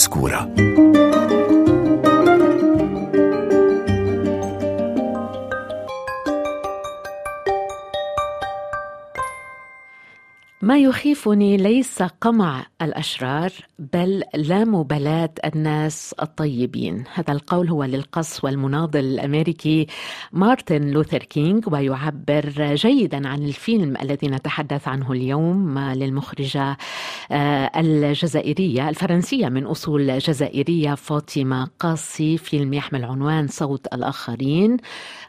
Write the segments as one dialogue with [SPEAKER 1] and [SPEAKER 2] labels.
[SPEAKER 1] obscura. يخيفني ليس قمع الأشرار بل لا مبالاة الناس الطيبين. هذا القول هو للقص والمناضل الأمريكي مارتن لوثر كينغ ويعبر جيدا عن الفيلم الذي نتحدث عنه اليوم للمخرجة آه، الجزائرية الفرنسية من أصول جزائرية فاطمة قاسي. فيلم يحمل عنوان صوت الآخرين.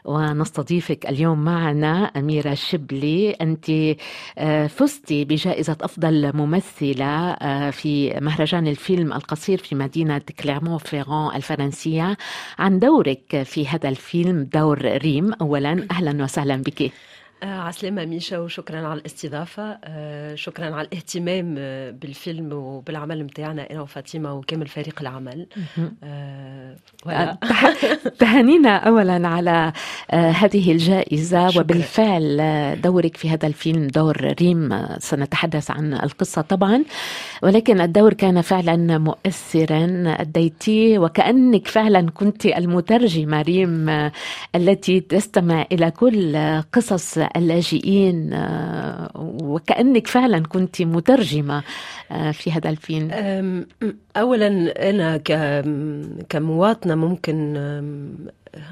[SPEAKER 1] ونستضيفك اليوم معنا أميرة شبلي. أنت آه، فزتي بجائزه أفضل ممثلة آه، في مهرجان الفيلم القصير في مدينة كليرمون فيرون الفرنسية. عن دورك في هذا الفيلم دور ريم اولا أهلا وسهلا بك.
[SPEAKER 2] عسلامة ميشا وشكرا على الاستضافة. آه، شكرا على الاهتمام آه، بالفيلم وبالعمل متاعنا أنا وفاطمة وكامل فريق العمل.
[SPEAKER 1] تهانينا أولا على هذه الجائزة شكرا. وبالفعل دورك في هذا الفيلم دور ريم سنتحدث عن القصة طبعا. ولكن الدور كان فعلا مؤثرا أديتي وكأنك فعلا كنت المترجمة ريم التي تستمع إلى كل قصص اللاجئين آه، وكأنك فعلا كنت مترجمة آه، في هذا الفيلم.
[SPEAKER 2] أولا أنا كمواطنة ممكن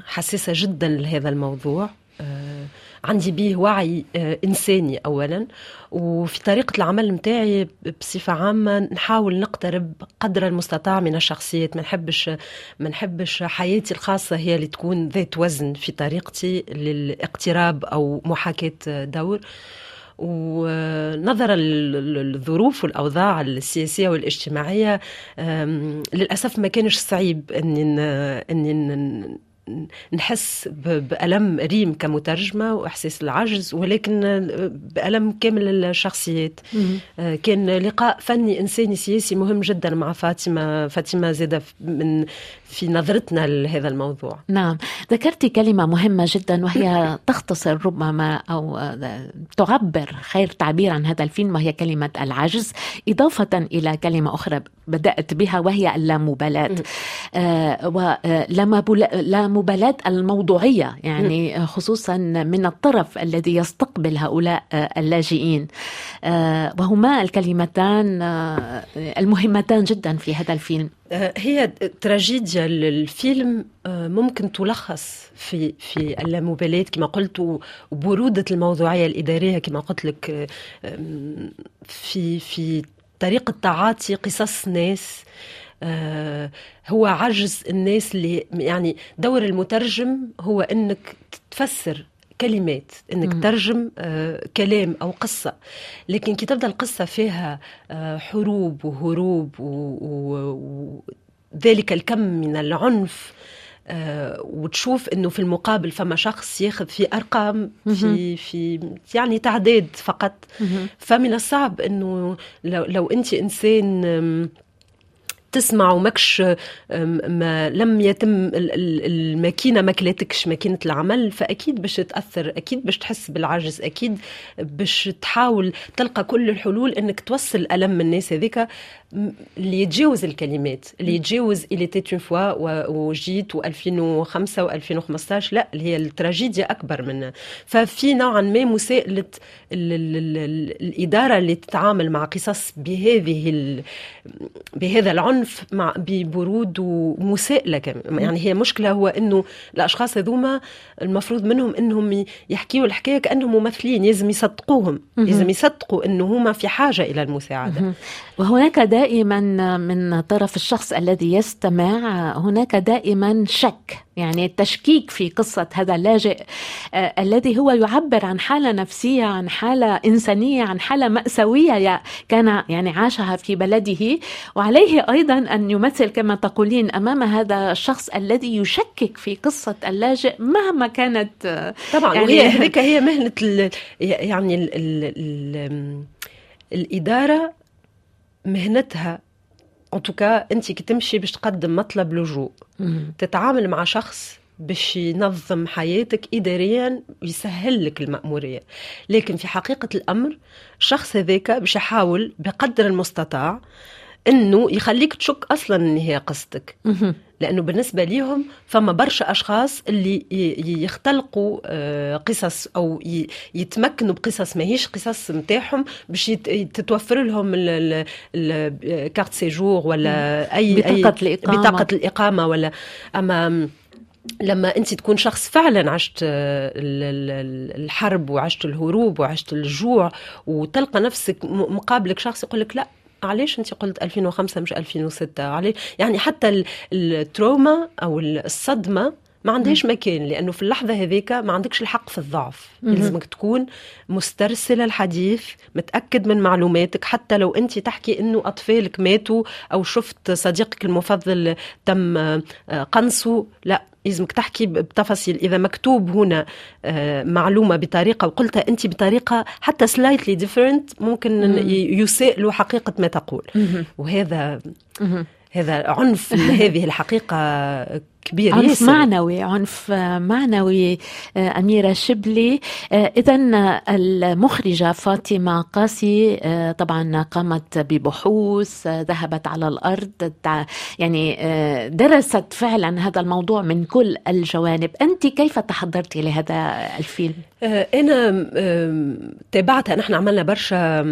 [SPEAKER 2] حساسة جدا لهذا الموضوع آه، عندي به وعي إنساني أولا. وفي طريقة العمل متاعي بصفة عامة نحاول نقترب قدر المستطاع من الشخصيات. ما نحبش ما نحبش حياتي الخاصة هي اللي تكون ذات وزن في طريقتي للاقتراب أو محاكاة دور. ونظرا للظروف والأوضاع السياسية والاجتماعية للأسف ما كانش صعيب إني إني نحس بألم ريم كمترجمة وإحساس العجز ولكن بألم كامل الشخصيات. آه، كان لقاء فني إنساني سياسي مهم جدا مع فاطمة فاطمة زادة من في نظرتنا لهذا الموضوع.
[SPEAKER 1] نعم. ذكرتي كلمة مهمة جدا وهي تختصر ربما أو تعبر خير تعبير عن هذا الفيلم وهي كلمة العجز. إضافة إلى كلمة أخرى بدأت بها وهي اللامبالاة. آه ولا مبالاة الموضوعية يعني خصوصا من الطرف الذي يستقبل هؤلاء اللاجئين. آه وهما الكلمتان آه المهمتان جدا في هذا الفيلم.
[SPEAKER 2] آه، هي تراجيديا الفيلم آه، ممكن تلخص في في اللامبالاة. كما قلت وبرودة الموضوعية الإدارية كما قلت لك آه، في في طريقة تعاطي قصص ناس هو عجز الناس اللي يعني دور المترجم هو إنك تفسر كلمات إنك مم. ترجم آه كلام أو قصة. لكن كي تبدأ القصة فيها آه حروب وهروب وذلك الكم من العنف آه وتشوف إنه في المقابل فما شخص ياخذ في أرقام في في يعني تعداد فقط. فمن الصعب إنه لو, لو أنت إنسان تسمع ومكش ما لم يتم الماكينة ما كلاتكش ماكينة العمل فأكيد باش تأثر أكيد باش تحس بالعجز أكيد باش تحاول تلقى كل الحلول أنك توصل ألم الناس هذيك اللي يتجاوز الكلمات اللي يتجاوز اللي تيت اون فوا وجيت و2005 و2015 لا اللي هي التراجيديا أكبر منها. ففي نوعا ما مساءلة الإدارة اللي تتعامل مع قصص بهذه بهذا العنف مع ببرود ومساءلة كمان. يعني هي مشكلة هو إنه الأشخاص هذوما المفروض منهم إنهم يحكيوا الحكاية كأنهم ممثلين لازم يصدقوهم لازم يصدقوا إنه هما في حاجة إلى المساعدة.
[SPEAKER 1] وهناك دائما من طرف الشخص الذي يستمع هناك دائما شك يعني التشكيك في قصة هذا اللاجئ آه الذي هو يعبر عن حالة نفسية عن حالة إنسانية عن حالة مأساوية كان يعني عاشها في بلده. وعليه أيضا أن يمثل كما تقولين أمام هذا الشخص الذي يشكك في قصة اللاجئ مهما كانت
[SPEAKER 2] آه، طبعا يعني وهي هذيك هي مهنة ال يعني ال ال ال الإدارة مهنتها. ان توكا أنت كي تمشي باش تقدم مطلب لجوء. تتعامل مع شخص باش ينظم حياتك اداريا ويسهل لك المأمورية. لكن في حقيقة الأمر الشخص هذاك باش يحاول بقدر المستطاع إنه يخليك تشك أصلا ان هي قصتك لأنه بالنسبة ليهم فما برشا أشخاص اللي يختلقوا آه، قصص أو يتمكنوا بقصص ماهيش قصص نتاعهم باش تتوفر لهم الكارت سيجور ولا اي
[SPEAKER 1] بطاقة الإقامة.
[SPEAKER 2] بطاقة الإقامة ولا. أما لما أنت تكون شخص فعلا عشت الحرب وعشت الهروب وعشت الجوع وتلقى نفسك مقابلك شخص يقول لك لا علاش انت قلت 2005 مش 2006 عليه يعني حتى ال trauma أو الصدمة ما عندهاش مكان لأنه في اللحظة هذيك ما عندكش الحق في الضعف. لازمك تكون مسترسل الحديث متأكد من معلوماتك حتى لو انت تحكي إنه أطفالك ماتوا أو شفت صديقك المفضل تم آه، قنصه لا لازمك تحكي بتفاصيل. إذا مكتوب هنا آه، معلومة بطريقة وقلتها أنت بطريقة حتى slightly different ممكن يساء له حقيقه ما تقول. وهذا هذا عنف هذه الحقيقة كبير
[SPEAKER 1] عنف ياسر. معنوي عنف معنوي آه، أميرة شبلي آه، إذا المخرجة فاطمة قاسي آه، طبعا قامت ببحوث ذهبت على الأرض يعني درست فعلا هذا الموضوع من كل الجوانب أنت كيف تحضرتي لهذا الفيلم؟
[SPEAKER 2] أنا تابعتها نحن عملنا برشا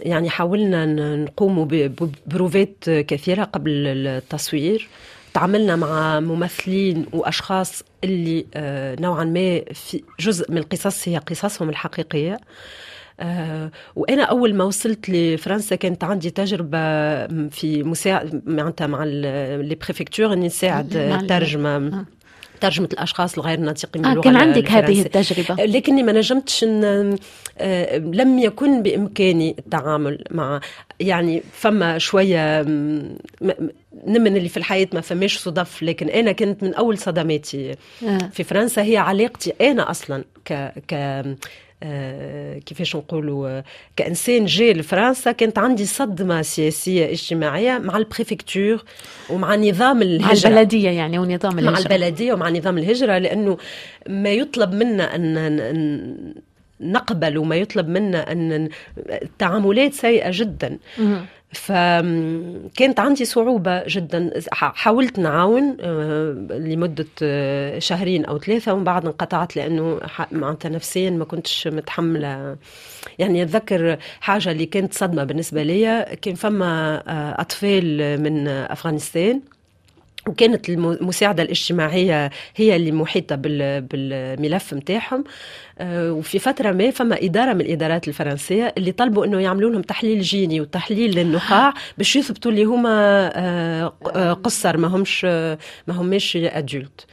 [SPEAKER 2] يعني حاولنا نقوم ببروفات كثيرة قبل التصوير تعاملنا مع ممثلين وأشخاص اللي آه، نوعا ما في جزء من القصص هي قصصهم الحقيقية. آه وأنا أول ما وصلت لفرنسا كانت عندي تجربة في مساعد معناتها مع لي بريفكتور إني نساعد ترجمة. آه. ترجمة الأشخاص الغير ناطقين
[SPEAKER 1] آه كان عندك هذه التجربة
[SPEAKER 2] لكني ما نجمتش إن آه لم يكن بإمكاني التعامل مع يعني فما شوية نمن اللي في الحياة ما فماش صدف لكن أنا كنت من أول صدماتي آه. في فرنسا هي علاقتي أنا أصلا ك ك آه، كيفاش نقولوا كإنسان جاي لفرنسا كانت عندي صدمة سياسية اجتماعية مع البريفكتور ومع نظام الهجرة.
[SPEAKER 1] مع البلدية يعني ونظام الهجرة.
[SPEAKER 2] مع البلدية ومع نظام الهجرة لأنه ما يطلب منا أن نقبل وما يطلب منا أن التعاملات سيئة جدا. فكانت عندي صعوبة جدا. حاولت نعاون آه، لمدة آه، شهرين أو ثلاثة ومن بعد انقطعت لأنه معناتها نفسيا ما كنتش متحملة. يعني أتذكر حاجة اللي كانت صدمة بالنسبة لي كان فما آه، أطفال من أفغانستان. وكانت المساعدة الاجتماعية هي اللي محيطة بالملف متاعهم. آه، وفي فترة ما فما إدارة من الإدارات الفرنسية اللي طلبوا أنه يعملوا لهم تحليل جيني وتحليل للنخاع باش يثبتوا اللي هما آه، آه، قصر ما همش ما هماش أدولت.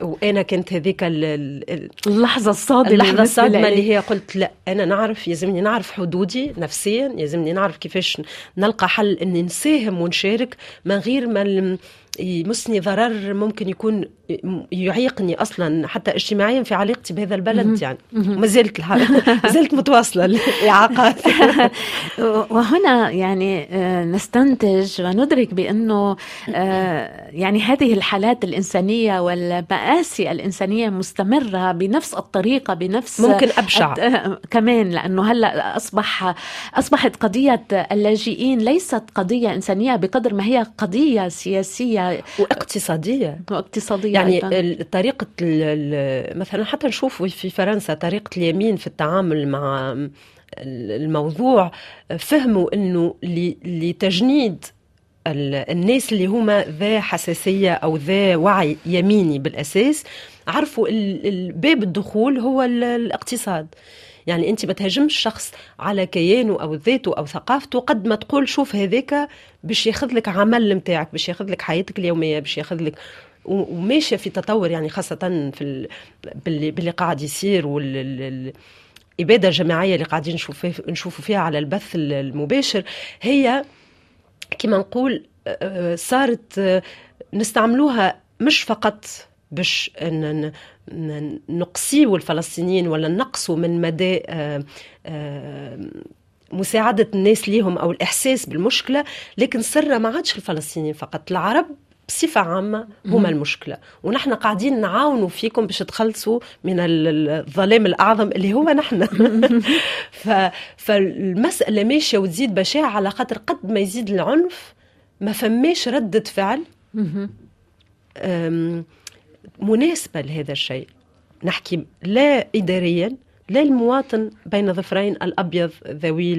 [SPEAKER 2] وأنا كانت هذيك
[SPEAKER 1] اللحظة الصادمة
[SPEAKER 2] اللحظة الصادمة اللي هي قلت لا أنا نعرف يلزمني نعرف حدودي نفسيا يلزمني نعرف كيفاش نلقى حل إني نساهم ونشارك من غير ما يمسني ضرر ممكن يكون يعيقني أصلا حتى اجتماعيا في علاقتي بهذا البلد يعني. ما زلت ما زلت متواصلة الاعاقات
[SPEAKER 1] وهنا يعني آه، نستنتج وندرك بأنه آه، يعني هذه الحالات الإنسانية والمآسي الإنسانية مستمرة بنفس الطريقة بنفس
[SPEAKER 2] ممكن أبشع.
[SPEAKER 1] آه، كمان لأنه هلأ أصبح أصبحت قضية اللاجئين ليست قضية إنسانية بقدر ما هي قضية سياسية
[SPEAKER 2] واقتصادية.
[SPEAKER 1] واقتصادية
[SPEAKER 2] يعني طريقة مثلا حتى نشوف في فرنسا طريقة اليمين في التعامل مع الموضوع فهموا إنه لتجنيد الناس اللي هما ذا حساسية أو ذا وعي يميني بالأساس عرفوا باب الدخول هو الاقتصاد. يعني أنت ما تهاجمش شخص على كيانه أو ذاته أو ثقافته قد ما تقول شوف هذاك باش ياخذ لك عمل نتاعك باش ياخذ لك حياتك اليومية باش ياخذ لك وماشيه في تطور يعني خاصة في ال... باللي, باللي قاعد يصير وال الإبادة الجماعية اللي قاعدين نشوف نشوفوا فيها على البث المباشر. هي كما نقول صارت نستعملوها مش فقط باش نقصيو الفلسطينيين ولا نقصوا من مدى مساعدة الناس ليهم أو الإحساس بالمشكلة لكن سر ما عادش الفلسطينيين فقط العرب بصفة عامة هما المشكلة. ونحن قاعدين نعاونوا فيكم باش تخلصوا من الظلام الأعظم اللي هو نحن. ف... فالمسألة ماشية وتزيد بشاعة على خاطر قد ما يزيد العنف ما فماش ردة فعل. مناسبة لهذا الشيء. نحكي لا إداريا لا المواطن بين ظفرين الأبيض ذوي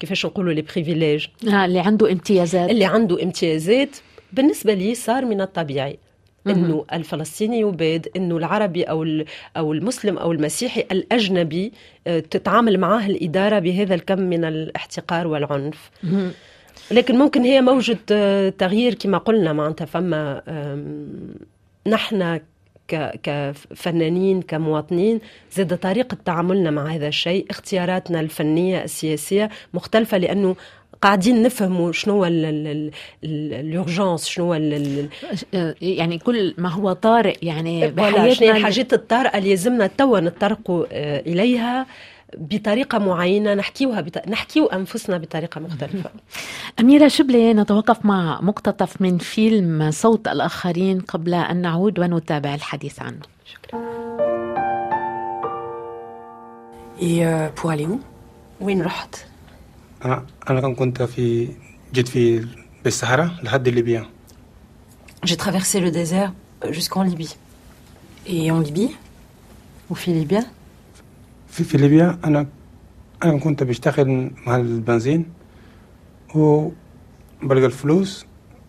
[SPEAKER 2] كيفاش نقولوا لي بريفيليج
[SPEAKER 1] آه اللي عنده امتيازات.
[SPEAKER 2] اللي عنده امتيازات. بالنسبة لي صار من الطبيعي إنه الفلسطيني يباد إنه العربي أو أو المسلم أو المسيحي الأجنبي آه، تتعامل معاه الإدارة بهذا الكم من الاحتقار والعنف. لكن ممكن هي موجة آه، تغيير كما قلنا معناتها فما نحن كفنانين كمواطنين زاد طريقة تعاملنا مع هذا الشيء اختياراتنا الفنية السياسية مختلفة لأنه قاعدين نفهموا شنو اليورجونس شنو
[SPEAKER 1] يعني كل ما هو طارئ يعني
[SPEAKER 2] بحياتنا شنو الحاجات الطارئة اللي يلزمنا توا نتطرقوا آه، إليها؟ بطريقة معينة نحكيوها بط... نحكيو أنفسنا بطريقة مختلفة
[SPEAKER 1] أميرة شبلي نتوقف مع مقتطف من فيلم صوت الآخرين قبل أن نعود ونتابع الحديث عنه شكرا
[SPEAKER 3] Et pour aller où
[SPEAKER 2] وين رحت؟
[SPEAKER 4] أنا أنا كنت في جيت في بالصحراء لحد ليبيا.
[SPEAKER 3] J'ai traversé le désert jusqu'en Libye. Et en Libye
[SPEAKER 2] وفي ليبيا؟
[SPEAKER 4] في, في ليبيا أنا أنا كنت بشتغل مع البنزين وبلقى الفلوس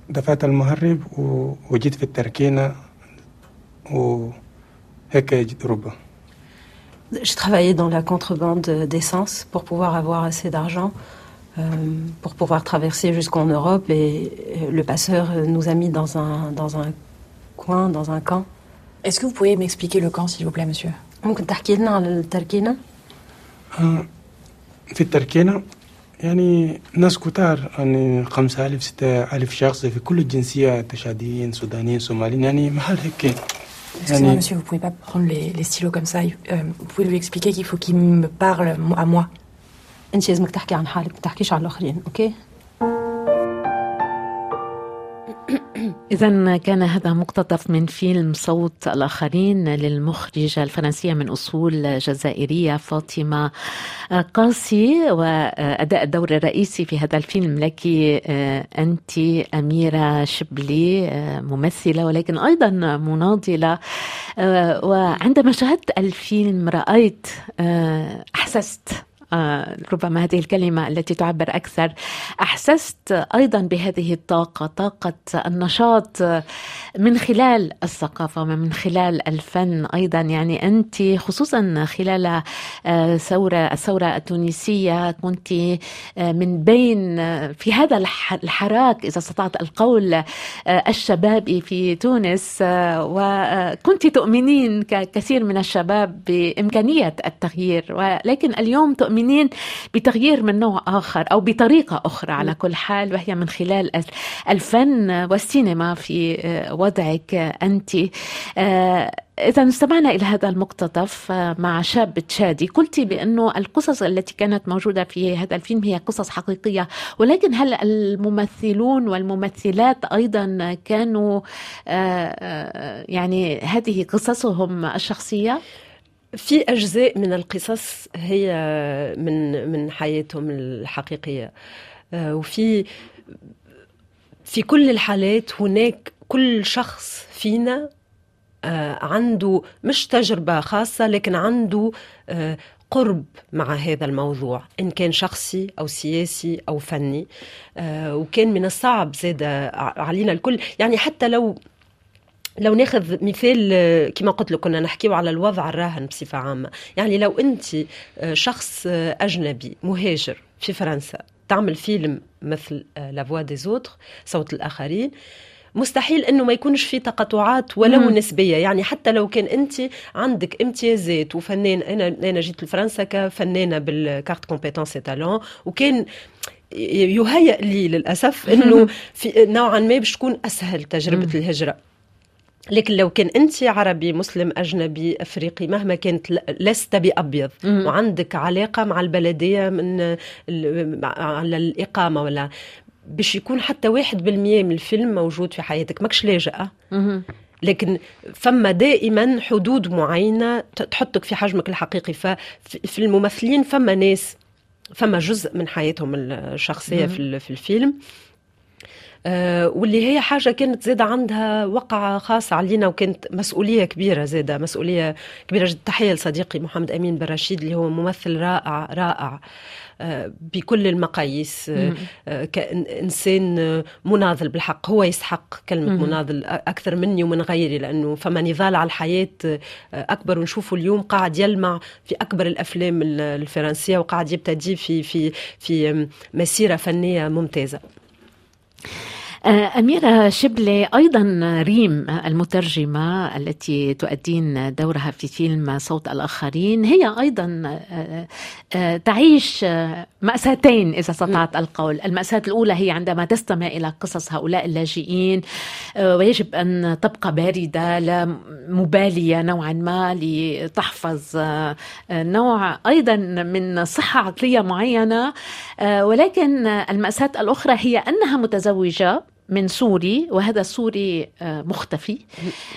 [SPEAKER 4] دفعت المهرب وجيت في التركينة وهيك جيت أوروبا
[SPEAKER 3] J'ai travaillé dans la contrebande d'essence pour pouvoir avoir assez d'argent euh, pour pouvoir traverser jusqu'en Europe et le passeur nous a mis dans un, dans un coin, dans un camp. Est-ce que vous pourriez m'expliquer le camp, s'il vous plaît, monsieur
[SPEAKER 2] ممكن تحكي لنا على التركينة؟
[SPEAKER 4] آه في التركينة يعني ناس كتار يعني خمسة ألف ستة ألف شخص في كل الجنسيات تشاديين سودانيين صوماليين يعني محل هيك
[SPEAKER 3] Excusez-moi, monsieur, vous pouvez pas prendre les, les stylos comme ça. Euh, vous pouvez lui expliquer qu'il faut qu'il me parle à moi.
[SPEAKER 2] أنت لازمك تحكي عن حالك ما تحكيش على الآخرين أوكي
[SPEAKER 1] إذا كان هذا مقتطف من فيلم صوت الآخرين للمخرجة الفرنسية من أصول جزائرية فاطمة قاسي وأداء الدور الرئيسي في هذا الفيلم لك آه، أنت أميرة شبلي آه، ممثلة ولكن أيضا مناضلة. آه، وعندما شاهدت الفيلم رأيت أحسست. ربما هذه الكلمة التي تعبر أكثر. أحسست أيضا بهذه الطاقة طاقة النشاط من خلال الثقافة ومن خلال الفن أيضا. يعني أنت خصوصا خلال آه، ثورة الثورة التونسية كنت آه، من بين في هذا الحراك إذا استطعت القول الشبابي في تونس وكنت تؤمنين ككثير من الشباب بإمكانية التغيير. ولكن اليوم تؤمن مؤمنين بتغيير من نوع آخر أو بطريقة أخرى على كل حال وهي من خلال الفن والسينما في آه، وضعك أنت. آه، إذا استمعنا إلى هذا المقتطف آه، مع شاب تشادي. قلت بأنه القصص التي كانت موجودة في هذا الفيلم هي قصص حقيقية ولكن هل الممثلون والممثلات أيضا كانوا يعني هذه قصصهم الشخصية؟
[SPEAKER 2] في أجزاء من القصص هي من من حياتهم الحقيقية. آه، وفي في كل الحالات هناك كل شخص فينا آه، عنده مش تجربة خاصة لكن عنده آه، قرب مع هذا الموضوع إن كان شخصي أو سياسي أو فني. وكان من الصعب زاد علينا الكل. يعني حتى لو لو ناخذ مثال كما قلت لك كنا نحكيو على الوضع الراهن بصفة عامة يعني لو أنت آه، شخص آه، أجنبي مهاجر في فرنسا تعمل فيلم مثل La Voix des autres صوت الآخرين مستحيل إنه ما يكونش في تقاطعات ولو مم. نسبيه يعني حتى لو كان أنت عندك امتيازات وفنان أنا أنا جيت لفرنسا كفنانة بال carte compétences talents وكان يهيأ لي للأسف إنه في نوعا ما باش تكون أسهل تجربة مم. الهجرة لكن لو كان أنت عربي مسلم أجنبي أفريقي مهما كانت لست بأبيض. مم. وعندك علاقة مع البلدية من على الإقامة ولا؟ باش يكون حتى واحد بالمية من الفيلم موجود في حياتك. ماكش لاجئة. لكن فما دائما حدود معينة تحطك في حجمك الحقيقي. ففي الممثلين فما ناس فما جزء من حياتهم الشخصية في الفيلم. واللي هي حاجة كانت زادة عندها وقعة خاصة علينا وكانت مسؤولية كبيرة زادة مسؤولية كبيرة. جدا تحية لصديقي محمد أمين بن رشيد اللي هو ممثل رائع رائع آه، بكل المقاييس. آه، كإنسان مناضل بالحق هو يستحق كلمة مناضل أكثر مني ومن غيري لأنه فما نضال على الحياة أكبر ونشوفه اليوم قاعد يلمع في أكبر الأفلام الفرنسية وقاعد يبتدي في في في مسيرة فنية ممتازة.
[SPEAKER 1] آه، أميرة شبلي أيضا ريم المترجمة التي تؤدين دورها في فيلم صوت الآخرين هي أيضا آه، آه، تعيش مأساتين إذا استطعت القول. المأساة الأولى هي عندما تستمع إلى قصص هؤلاء اللاجئين ويجب أن تبقى باردة لا مبالية نوعا ما لتحفظ نوع أيضا من صحة عقلية معينة ولكن المأساة الأخرى هي أنها متزوجة. من سوري وهذا السوري آه، مختفي.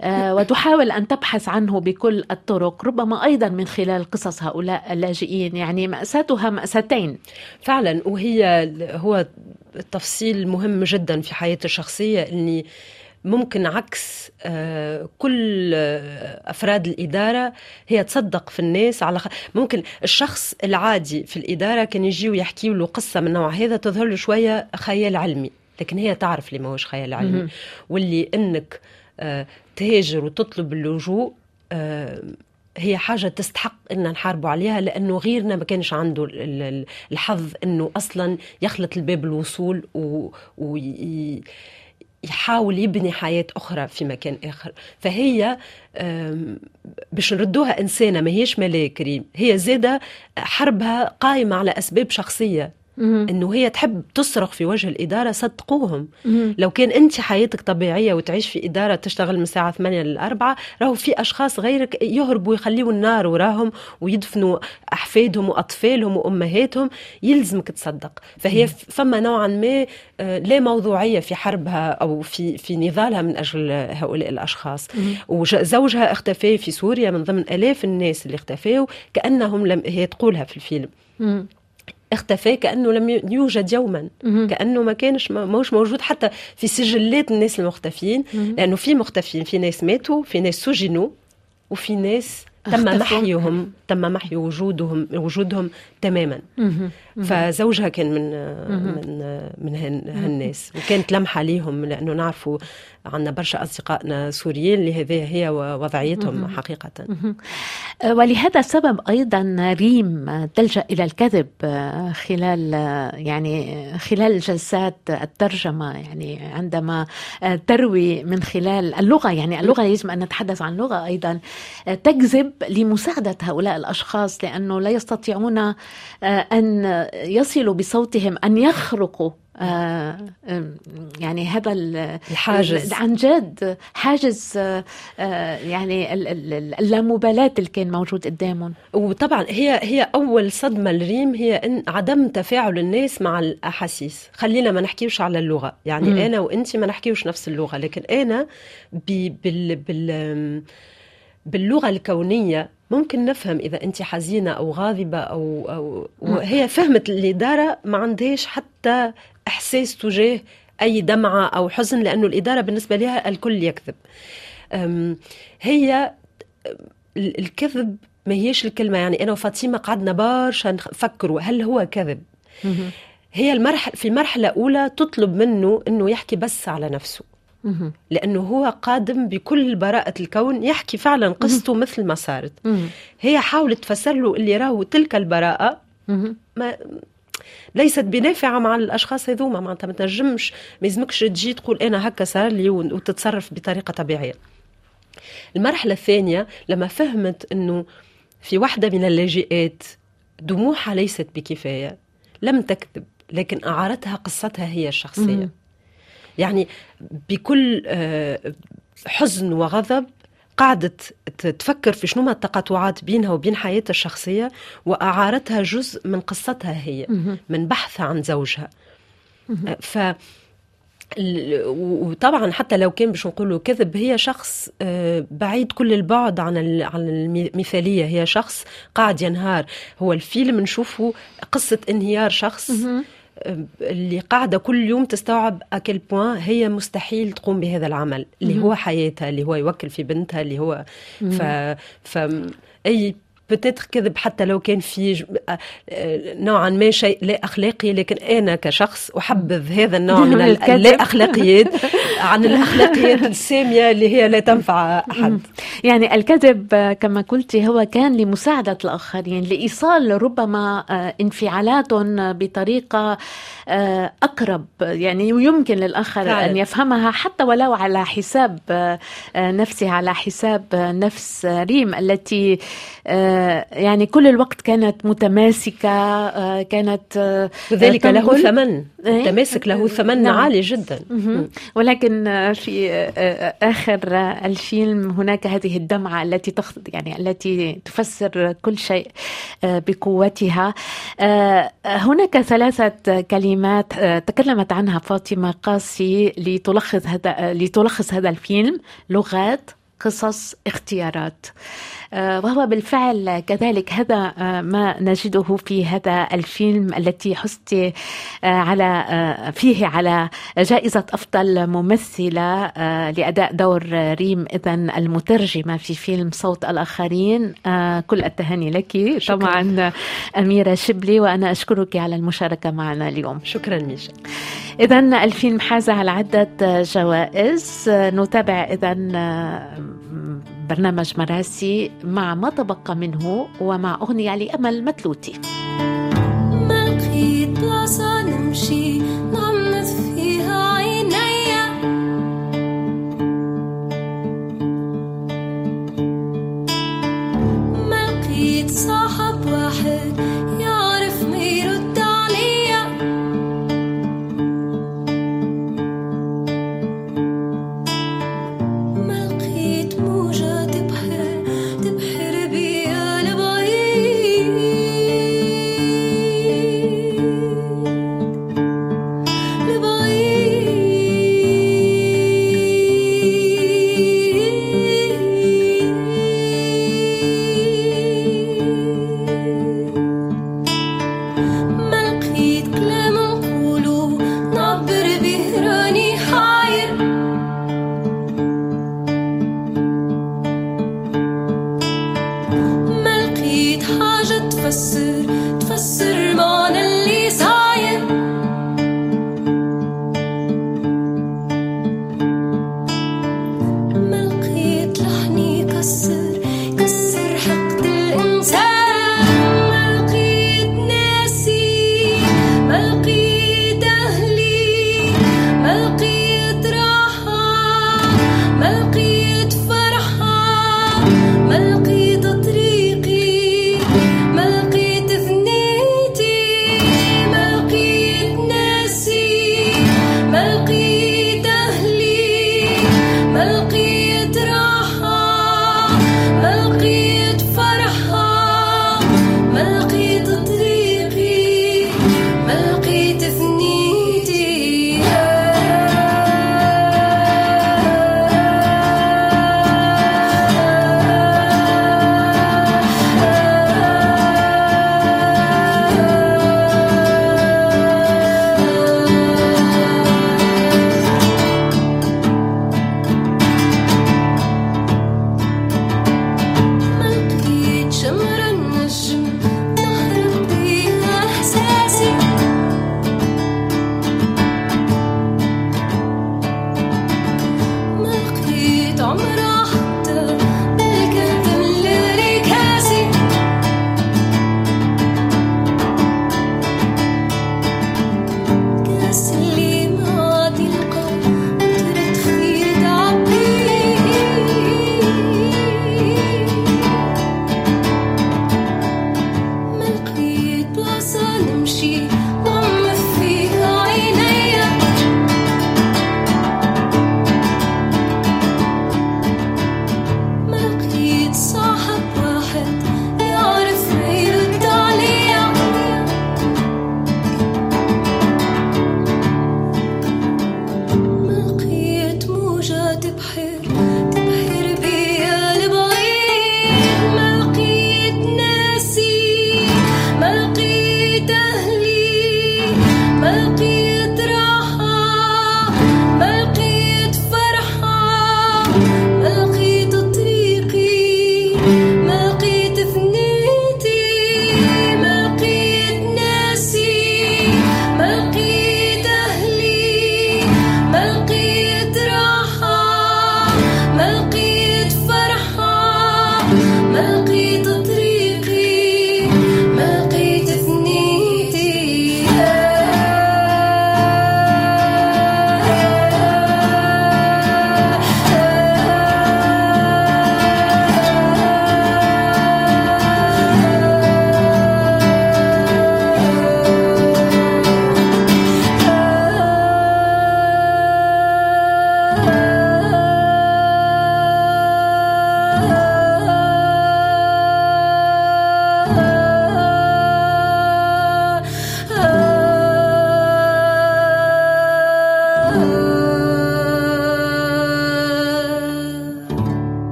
[SPEAKER 1] آه، وتحاول أن تبحث عنه بكل الطرق ربما أيضا من خلال قصص هؤلاء اللاجئين يعني مأساتها مأساتين.
[SPEAKER 2] فعلا وهي هو تفصيل مهم جدا في حياتي الشخصية إني ممكن عكس آه، كل أفراد الإدارة هي تصدق في الناس على خ... ممكن الشخص العادي في الإدارة كان يجي ويحكي له قصة من نوع هذا تظهر له شوية خيال علمي. لكن هي تعرف اللي ماهوش خيال علمي. واللي إنك آه تهاجر وتطلب اللجوء آه هي حاجة تستحق إن نحاربوا عليها لأنه غيرنا ما كانش عنده الحظ إنه أصلا يخلط الباب الوصول و, و... يحاول يبني حياة أخرى في مكان آخر. فهي باش نردوها إنسانة ما هيش ملاك كريم هي زادة حربها قائمة على أسباب شخصية. إنه هي تحب تصرخ في وجه الإدارة صدقوهم. لو كان أنت حياتك طبيعية وتعيش في إدارة تشتغل من الساعة 8 ل 4 راهو في أشخاص غيرك يهربوا ويخليوا النار وراهم ويدفنوا أحفادهم وأطفالهم وأمهاتهم يلزمك تصدق. فهي فما نوعا ما آه، لا موضوعية في حربها أو في في نضالها من أجل هؤلاء الأشخاص. وزوجها اختفى في سوريا من ضمن آلاف الناس اللي اختفوا كأنهم لم هي تقولها في الفيلم. اختفى كأنه لم يوجد يوما. كأنه ما كانش موش موجود حتى في سجلات الناس المختفين. لأنه في مختفين في ناس ماتوا في ناس سجنوا وفي ناس تم محيهم. تم محي وجودهم وجودهم تماما. فزوجها كان من من من هالناس. وكانت لمحة ليهم لأنه نعرفوا عندنا برشا أصدقائنا سوريين هذه هي وضعيتهم حقيقة.
[SPEAKER 1] ولهذا السبب أيضا ريم تلجأ إلى الكذب خلال يعني خلال جلسات الترجمة يعني عندما تروي من خلال اللغة. يعني اللغة يجب أن نتحدث عن لغة أيضا. تكذب لمساعدة هؤلاء الأشخاص لأنه لا يستطيعون أن يصلوا بصوتهم أن يخرقوا آه يعني هذا
[SPEAKER 2] الحاجز.
[SPEAKER 1] عن جد حاجز آه يعني اللامبالاة اللي كان موجود قدامهم.
[SPEAKER 2] وطبعا هي هي أول صدمة لريم هي إن عدم تفاعل الناس مع الأحاسيس. خلينا ما نحكيوش على اللغة. يعني م. أنا وأنت ما نحكيوش نفس اللغة لكن أنا بال بال باللغة الكونية ممكن نفهم إذا أنت حزينة أو غاضبة أو أو وهي فهمت الاداره ما عندهاش حتى إحساس تجاه أي دمعة أو حزن لأنه الإدارة بالنسبة لها الكل يكذب. هي الكذب ما هيش الكلمة. يعني أنا وفاطمة قعدنا برشا نفكروا هل هو كذب؟ هي المرحله في المرحلة الأولى تطلب منه إنه يحكي بس على نفسه. لأنه هو قادم بكل براءة الكون يحكي فعلا قصته مثل ما صارت. هي حاولت تفسر له اللي راهو تلك البراءة. ما ليست بنافعة مع الأشخاص هذوما معناتها ما تنجمش ما يلزمكش تجي تقول أنا هكا صار لي وتتصرف بطريقة طبيعية. المرحلة الثانية لما فهمت إنه في واحدة من اللاجئات دموعها ليست بكفاية لم تكذب لكن أعارتها قصتها هي الشخصية. يعني بكل آه، حزن وغضب قعدت تفكر في شنو ما التقاطعات بينها وبين حياتها الشخصية وأعارتها جزء من قصتها هي من بحثها عن زوجها. ف وطبعا حتى لو كان باش نقولوا كذب هي شخص آه، بعيد كل البعد عن عن المثاليه هي شخص قاعد ينهار. هو الفيلم نشوفه قصة انهيار شخص. اللي قاعدة كل يوم تستوعب اكل بوان هي مستحيل تقوم بهذا العمل اللي هو حياتها اللي هو يوكل في بنتها اللي هو ف, ف... أي بتتر كذب حتى لو كان في نوعا ما شيء لا أخلاقي لكن أنا كشخص أحبذ هذا النوع من اللا أخلاقيات عن الأخلاقيات السامية اللي هي لا تنفع أحد.
[SPEAKER 1] يعني الكذب كما قلت هو كان لمساعدة الآخرين لإيصال ربما آه، انفعالاتهم بطريقة آه، أقرب. يعني يمكن للآخر فعلا. ان يفهمها حتى ولو على حساب آه، نفسه على حساب نفس ريم التي يعني كل الوقت كانت متماسكة آه، كانت
[SPEAKER 2] آه، وذلك له ثمن. التماسك له ثمن نعم. عالي جدا.
[SPEAKER 1] ولكن في آه، آخر الفيلم هناك هذه الدمعة التي تخ... يعني التي تفسر كل شيء بقوتها. هناك ثلاثة كلمات تكلمت عنها فاطمة قاسي لتلخص هذا لتلخص هذا الفيلم لغات. قصص اختيارات. آه، وهو بالفعل كذلك هذا آه، ما نجده في هذا الفيلم التي حزت آه، على فيه على جائزة أفضل ممثلة لأداء دور ريم إذا المترجمة في فيلم صوت الآخرين. كل التهاني لك شكرا. طبعا أميرة شبلي وأنا أشكرك على المشاركة معنا اليوم.
[SPEAKER 2] شكرا ميشا
[SPEAKER 1] إذا الفيلم حاز على عدة جوائز. نتابع إذا برنامج مراسي مع ما تبقى منه ومع أغنية لأمل متلوتي. ما